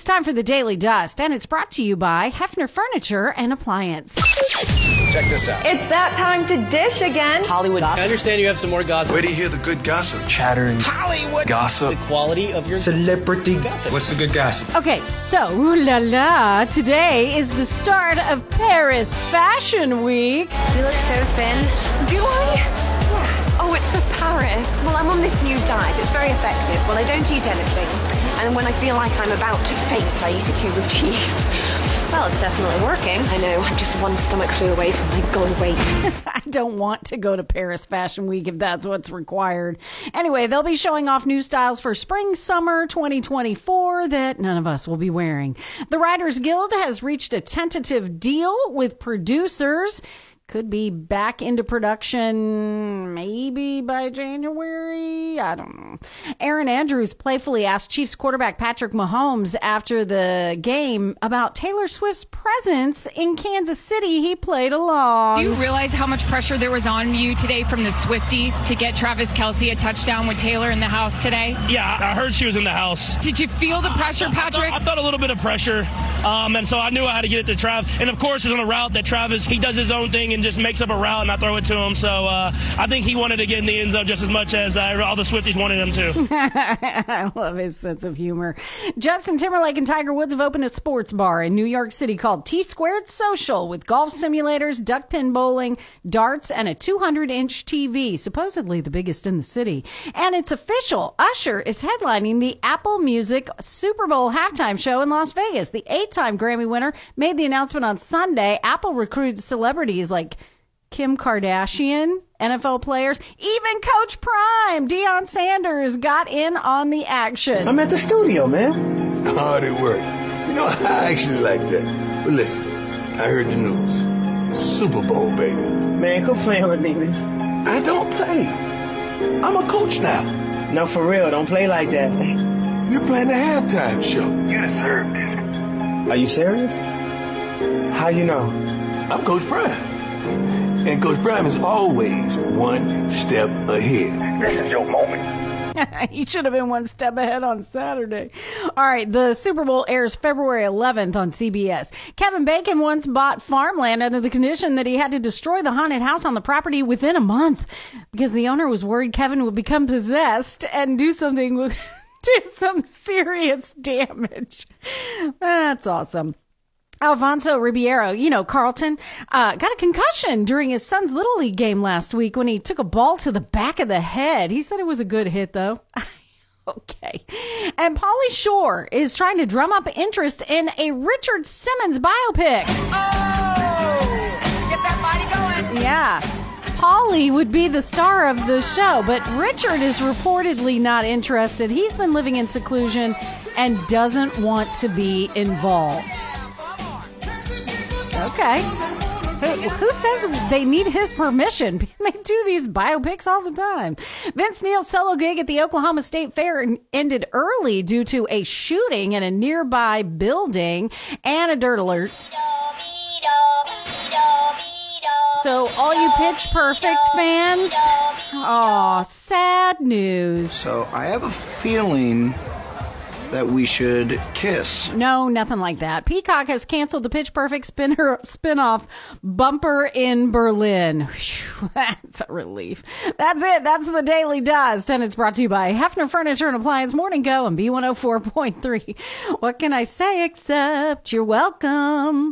It's time for the Daily Dust, and it's brought to you by Hefner Furniture and Appliance. Check this out. It's that time to dish again. Hollywood. gossip. I understand you have some more gossip. Where do you hear the good gossip? Chattering. Hollywood Gossip. The quality of your Celebrity. gossip. What's the good gossip? Okay, so, ooh la la, today is the start of Paris Fashion Week. You look so thin. Do I? Well, I'm on this new diet. It's very effective. Well, I don't eat anything. And when I feel like I'm about to faint, I eat a cube of cheese. Well, it's definitely working. I know. I'm just one stomach flew away from my goal weight. I don't want to go to Paris Fashion Week if that's what's required. Anyway, they'll be showing off new styles for spring summer 2024 that none of us will be wearing. The Writers Guild has reached a tentative deal with producers. Could be back into production maybe by January. I don't know. Erin Andrews playfully asked Chiefs quarterback Patrick Mahomes after the game about Taylor Swift's presence in Kansas City. He played along. Do you realize how much pressure there was on you today from the Swifties to get Travis Kelce a touchdown with Taylor in the house today? Yeah, I heard she was in the house. Did you feel the pressure, Patrick? I thought a little bit of pressure, um, and so I knew I had to get it to Trav. And of course, it's on a route that Travis he does his own thing and just makes up a route, and I throw it to him. So uh, I think he wanted to get in the end zone just as much as uh, all the Swifties wanted him to. I love his sense of humor. Justin Timberlake and Tiger Woods have opened a sports bar in New York City called T Squared Social with golf simulators, duck pin bowling, darts, and a 200 inch TV, supposedly the biggest in the city. And it's official. Usher is headlining the Apple Music Super Bowl halftime show in Las Vegas. The eight time Grammy winner made the announcement on Sunday. Apple recruits celebrities like Kim Kardashian, NFL players, even Coach Prime, Deion Sanders got in on the action. I'm at the studio, man. Hard at work. You know, I actually like that. But listen, I heard the news. Super Bowl, baby. Man, quit playing with me, man. I don't play. I'm a coach now. No, for real. Don't play like that. You're playing the halftime show. You deserve this. Are you serious? How you know? I'm Coach Prime. And Coach Prime is always one step ahead. This is your moment. he should have been one step ahead on Saturday. All right, the Super Bowl airs February 11th on CBS. Kevin Bacon once bought farmland under the condition that he had to destroy the haunted house on the property within a month because the owner was worried Kevin would become possessed and do something with do some serious damage. That's awesome. Alfonso Ribeiro, you know, Carlton, uh, got a concussion during his son's Little League game last week when he took a ball to the back of the head. He said it was a good hit, though. okay. And Pauly Shore is trying to drum up interest in a Richard Simmons biopic. Oh! Get that body going. Yeah. Pauly would be the star of the show, but Richard is reportedly not interested. He's been living in seclusion and doesn't want to be involved. Okay. Who, says they need his permission? They do these biopics all the time. Vince Neil's solo gig at the Oklahoma State Fair ended early due to a shooting in a nearby building and a dirt alert. So, all you Pitch Perfect fans, oh, sad news. So I have a feeling that we should kiss. No, nothing like that. Peacock has canceled the Pitch Perfect spinner spinoff Bumper in Berlin. Whew, that's a relief. That's it. That's the Daily Dust, and it's brought to you by Hefner Furniture and Appliance Morning Go and B104.3. What can I say except you're welcome?